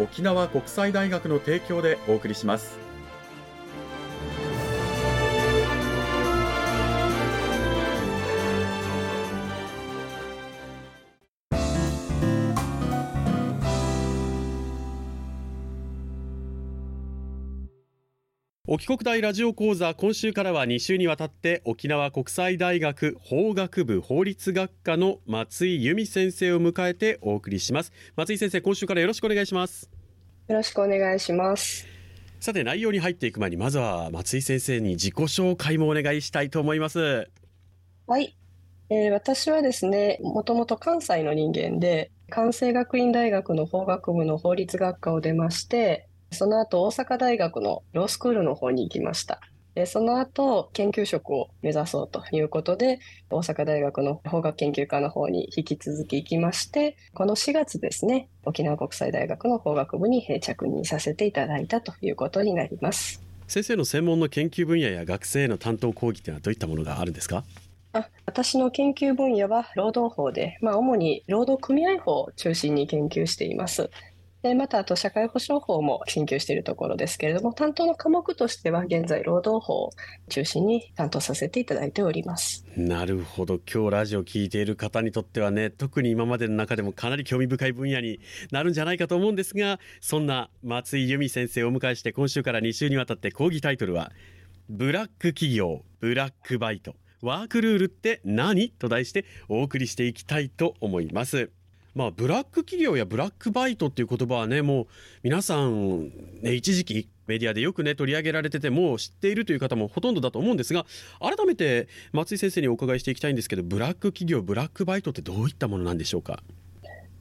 沖縄国際大学の提供でお送りします。沖国大ラジオ講座今週からは2週にわたって沖縄国際大学法学部法律学科の松井由美先生を迎えてお送りします。松井先生今週からよろしくお願いします。よろしくお願いします。さて内容に入っていく前にまずは松井先生に自己紹介もお願いしたいと思います。はい、えー私はですねもともと関西の人間で関西学院大学の法学部の法律学科を出ましてその後大阪大学のロースクールの方に行きました。でその後研究職を目指そうということで大阪大学の法学研究科の方に引き続き行きましてこの4月ですね沖縄国際大学の法学部にえー着任させていただいたということになります。先生の専門の研究分野や学生への担当講義というのはどういったものがあるんですか？あ私の研究分野は労働法で、まあ、主に労働組合法を中心に研究しています。でまた、あと社会保障法も研究しているところですけれども、担当の科目としては現在、労働法を中心に担当させていただいております。なるほど今日ラジオを聞いている方にとってはね特に今までの中でもかなり興味深い分野になるんじゃないかと思うんですがそんな松井由美先生をお迎えして今週から2週にわたって講義タイトルは「ブラック企業ブラックバイトワークルールって何?」と題してお送りしていきたいと思います。まあ、ブラック企業やブラックバイトっていう言葉はねもう皆さん、ね、一時期メディアでよくね取り上げられててもう知っているという方もほとんどだと思うんですが改めて松井先生にお伺いしていきたいんですけどブラック企業ブラックバイトってどういったものなんでしょうか？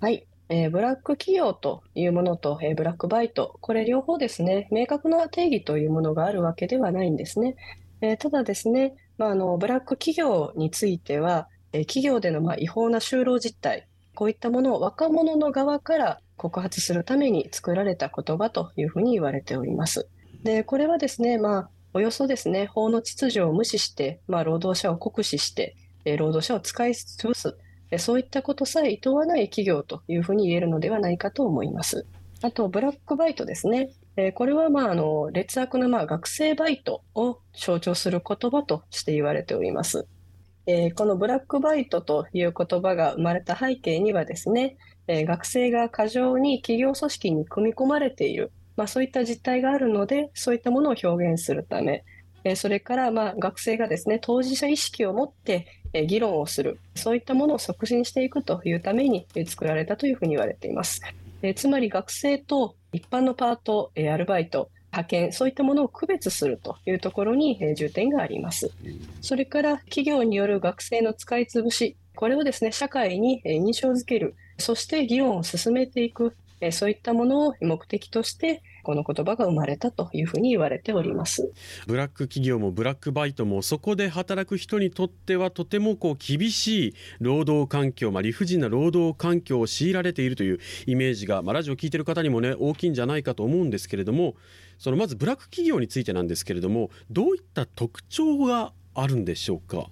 はい。えーブラック企業というものと、えーブラックバイト、これ両方ですね、明確な定義というものがあるわけではないんですね。えーただですね、まあ、あの、ブラック企業については、え企業でのまあ違法な就労実態、こういったものを若者の側から告発するために作られた言葉というふうに言われております。で、これはですね、まあ、およそですね、法の秩序を無視して、まあ、労働者を酷使して、えー労働者を使い潰す、えそういったことさえ厭わない企業というふうに言えるのではないかと思います。あと、ブラックバイトですね。えーこれは、まあ、あの、劣悪な、まあ、学生バイトを象徴する言葉として言われております。えーこのブラックバイトという言葉が生まれた背景にはですね、えー学生が過剰に企業組織に組み込まれている、まあ、そういった実態があるので、そういったものを表現するため、えーそれから、まあ、学生がですね、当事者意識を持って、え議論をする、そういったものを促進していくというためにえ作られたというふうに言われています。えつまり学生と一般のパート、えアルバイト、派遣、そういったものを区別するというところにえー重点があります。それから企業による学生の使い潰し、これをですね、社会にえー印象づける、そして議論を進めていく、えーそういったものを目的として、この言葉が生まれたというふうに言われております。ブラック企業もブラックバイトもそこで働く人にとってはとてもこう厳しい労働環境、まあ、理不尽な労働環境を強いられているというイメージが、まあ、ラジオを聞いている方にもね大きいんじゃないかと思うんですけれどもそのまずブラック企業についてなんですけれどもどういった特徴があるんでしょうか？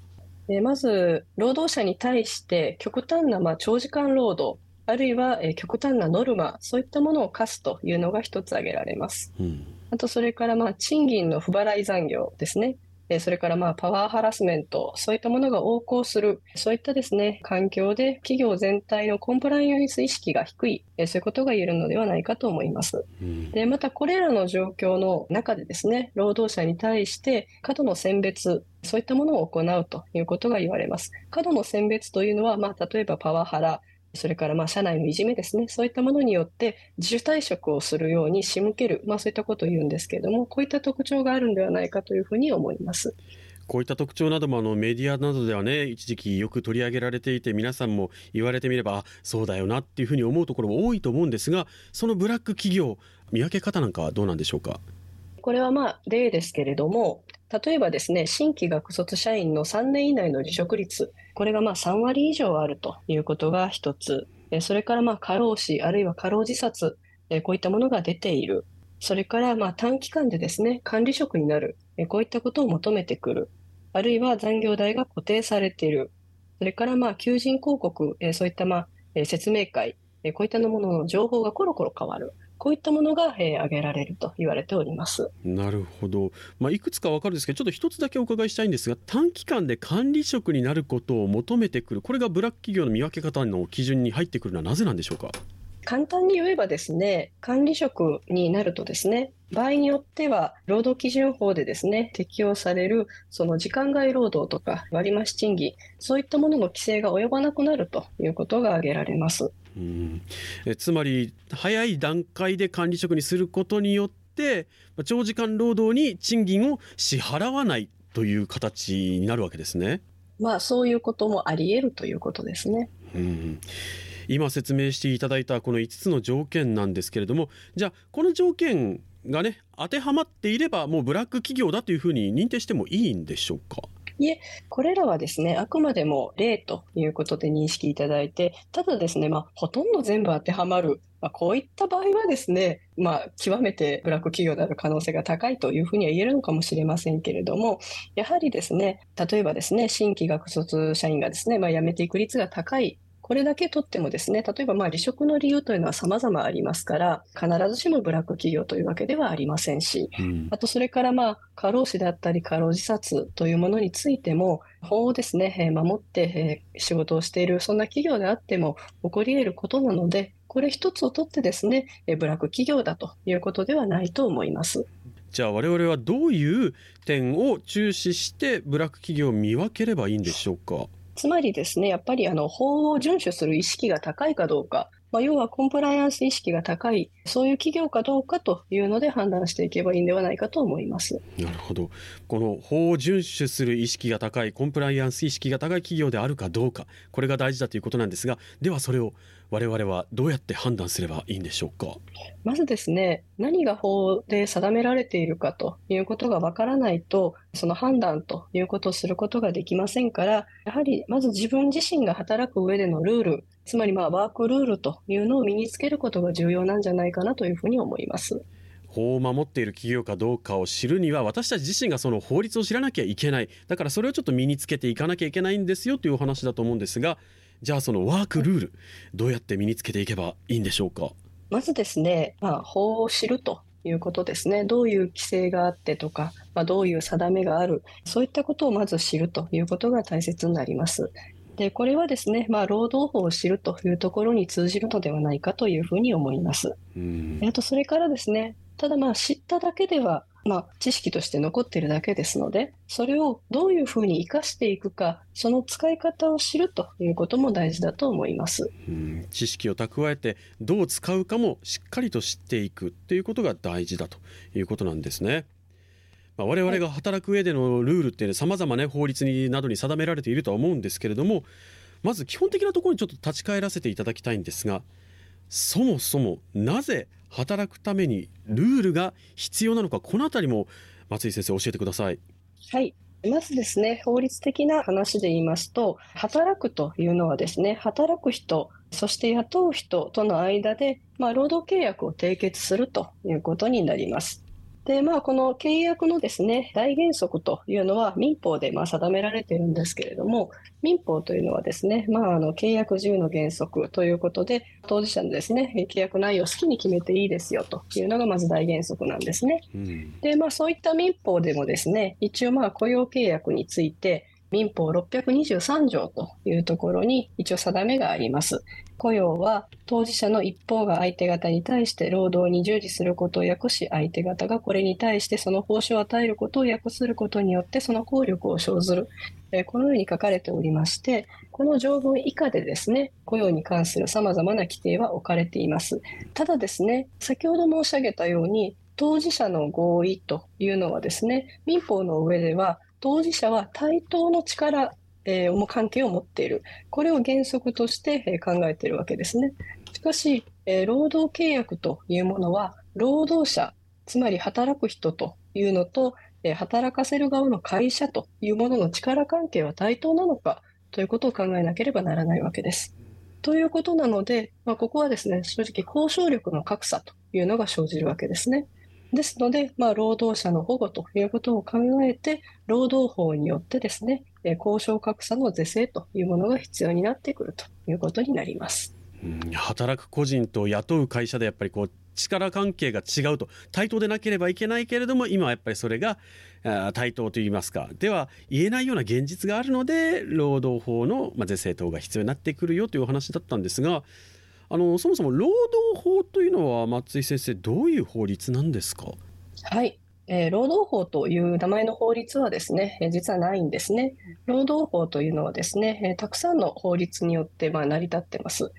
えーまず、労働者に対して極端なまあ長時間労働、あるいはえー極端なノルマ、そういったものを課すというのが一つ挙げられます。うんあと、それからまあ賃金の不払い残業ですね。それからまあパワーハラスメント、そういったものが横行する、そういったですね、環境で企業全体のコンプライアンス意識が低い、そういうことが言えるのではないかと思います。で、またこれらの状況の中でですね、労働者に対して過度の選別、そういったものを行うということが言われます。過度の選別というのは、まあ、例えばパワハラ、それからまあ社内のいじめですね、そういったものによって自主退職をするように仕向ける、まあ、そういったことを言うんですけれども、こういった特徴があるんではないかというふうに思います。こういった特徴などもあのメディアなどではね一時期よく取り上げられていて皆さんも言われてみればそうだよなっていうふうに思うところも多いと思うんですがそのブラック企業見分け方なんかはどうなんでしょうか？これはまあ例ですけれども例えばですね新規学卒社員の3年以内の離職率これがまあ3割以上あるということが一つ。それからまあ過労死あるいは過労自殺こういったものが出ている。それからまあ短期間でですね管理職になる。こういったことを求めてくる。あるいは残業代が固定されている。それからまあ求人広告、そういったまあ、説明会、こういったものの情報がコロコロ変わる。こういったものが、え挙げられると言われております。なるほど。まあ、いくつかわかるんですけど、ちょっと一つだけお伺いしたいんですが、短期間で管理職になることを求めてくる、これがブラック企業の見分け方の基準に入ってくるのはなぜなんでしょうか？簡単に言えばですね、管理職になるとですね、場合によっては、労働基準法でですね、適用される、その時間外労働とか割増賃金、そういったものの規制が及ばなくなるということが挙げられます。うんえつまり、早い段階で管理職にすることによって、長時間労働に賃金を支払わないという形になるわけですね。まあ、そういうこともあり得るということですね。うん今説明していただいたこの5つの条件なんですけれどもじゃあこの条件がね当てはまっていればもうブラック企業だというふうに認定してもいいんでしょうか？いえ、これらはですね、あくまでも例ということで認識いただいて、ただですね、まあ、ほとんど全部当てはまる、まあ、こういった場合はですね、まあ、極めてブラック企業である可能性が高いというふうには言えるのかもしれませんけれども、やはりですね、例えばですね、新規学卒社員がですね、まあ、辞めていく率が高いこれだけとってもですね、例えばまあ離職の理由というのは様々ありますから、必ずしもブラック企業というわけではありませんし、うん、あとそれからまあ過労死であったり過労自殺というものについても、法をですね、守って仕事をしている、そんな企業であっても起こり得ることなので、これ一つをとってですね、ブラック企業だということではないと思います。じゃあ我々はどういう点を注視してブラック企業を見分ければいいんでしょうか？つまりですね、やっぱりあの法を遵守する意識が高いかどうか、まあ、要はコンプライアンス意識が高い、そういう企業かどうかというので判断していけばいいんではないかと思います。なるほど。この法を遵守する意識が高い、コンプライアンス意識が高い企業であるかどうか、これが大事だということなんですが、ではそれを我々はどうやって判断すればいいんでしょうか？まずですね、何が法で定められているかということがわからないと、その判断ということをすることができませんから、やはりまず自分自身が働く上でのルール、つまりまあワークルールというのを身につけることが重要なんじゃないかなというふうに思います。法を守っている企業かどうかを知るには私たち自身がその法律を知らなきゃいけないだからそれをちょっと身につけていかなきゃいけないんですよというお話だと思うんですがじゃあそのワークルールどうやって身につけていけばいいんでしょうか？まずですね、まあ、法を知るということですね。どういう規制があってとか、まあ、どういう定めがある、そういったことをまず知るということが大切になります。で、これはですね、まあ、労働法を知るというところに通じるのではないかというふうに思います。あと、それからですね、ただまあ知っただけではまあ、知識として残っているだけですので、それをどういうふうに生かしていくか、その使い方を知るということも大事だと思います。うん、知識を蓄えて、どう使うかもしっかりと知っていくということが大事だということなんですね。まあ、我々が働く上でのルールっていうのは様々ね法律になどに定められているとは思うんですけれどもまず基本的なところにちょっと立ち返らせていただきたいんですがそもそもなぜ働くためにルールが必要なのかこのあたりも松井先生教えてください。はいまずですね、法律的な話で言いますと、働くというのはですね、働く人、そして雇う人との間で、まあ、労働契約を締結するということになります。で、まあ、この契約のですね、大原則というのは民法でまあ定められているんですけれども、民法というのはですね、まあ、あの契約自由の原則ということで、当事者のですね、契約内容を好きに決めていいですよというのがまず大原則なんですね。うん、で、まあ、そういった民法でもですね、一応まあ雇用契約について、民法623条というところに一応定めがあります。雇用は当事者の一方が相手方に対して労働に従事することを訳し、相手方がこれに対してその報酬を与えることを訳することによってその効力を生ずるえ。このように書かれておりまして、この条文以下でですね、雇用に関する様々な規定は置かれています。ただですね、先ほど申し上げたように、当事者の合意というのはですね、民法の上では当事者は対等の力、えー、関係を持っている。これを原則として、え、考えているわけですね。しかし、え、労働契約というものは、労働者、つまり働く人というのと、え、働かせる側の会社というものの力関係は対等なのかということを考えなければならないわけです。ということなので、まあ、ここはですね、正直交渉力の格差というのが生じるわけですね。ですので、まあ、労働者の保護ということを考えて、労働法によってですね、交渉格差の是正というものが必要になってくるということになります。うん、働く個人と雇う会社でやっぱりこう力関係が違うと対等でなければいけないけれども今はやっぱりそれが対等といいますかでは言えないような現実があるので労働法の是正等が必要になってくるよというお話だったんですがあのそもそも労働法というのは松井先生どういう法律なんですか？はい、えー、労働法という名前の法律はですね、えー、実はないんですね。労働法というのはですね、えー、たくさんの法律によってまあ成り立ってます。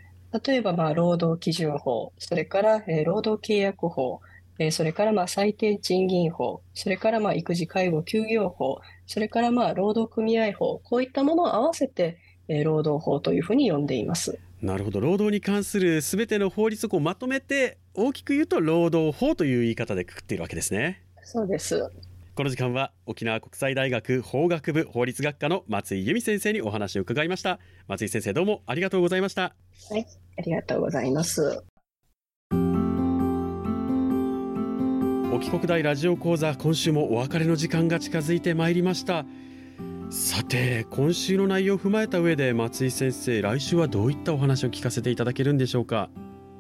例えばまあ労働基準法、それから、えー、労働契約法、えー、それからまあ最低賃金法、それからまあ育児介護休業法、それからまあ労働組合法、こういったものを合わせて、えー、労働法というふうに呼んでいます。なるほど。労働に関するすべての法律をまとめて大きく言うと労働法という言い方でくくっているわけですね。そうです。この時間は沖縄国際大学法学部法律学科の松井由美先生にお話を伺いました。松井先生どうもありがとうございました。はいありがとうございます。沖国大ラジオ講座今週もお別れの時間が近づいてまいりましたさて今週の内容を踏まえた上で松井先生来週はどういったお話を聞かせていただけるんでしょうか？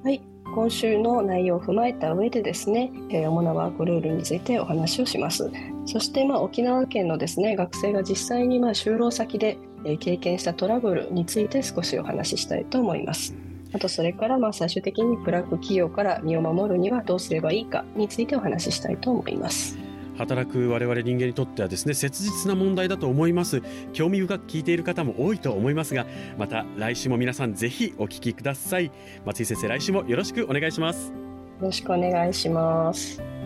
はい今週の内容を踏まえた上でですね、え、主なワークルールについてお話をします。そしてまあ沖縄県のですね学生が実際にまあ就労先で経験したトラブルについて少しお話ししたいと思います。あとそれからまあ最終的にブラック企業から身を守るにはどうすればいいかについてお話ししたいと思います。働く我々人間にとってはですね切実な問題だと思います。興味深く聞いている方も多いと思いますがまた来週も皆さんぜひお聞きください。松井先生来週もよろしくお願いします。よろしくお願いします。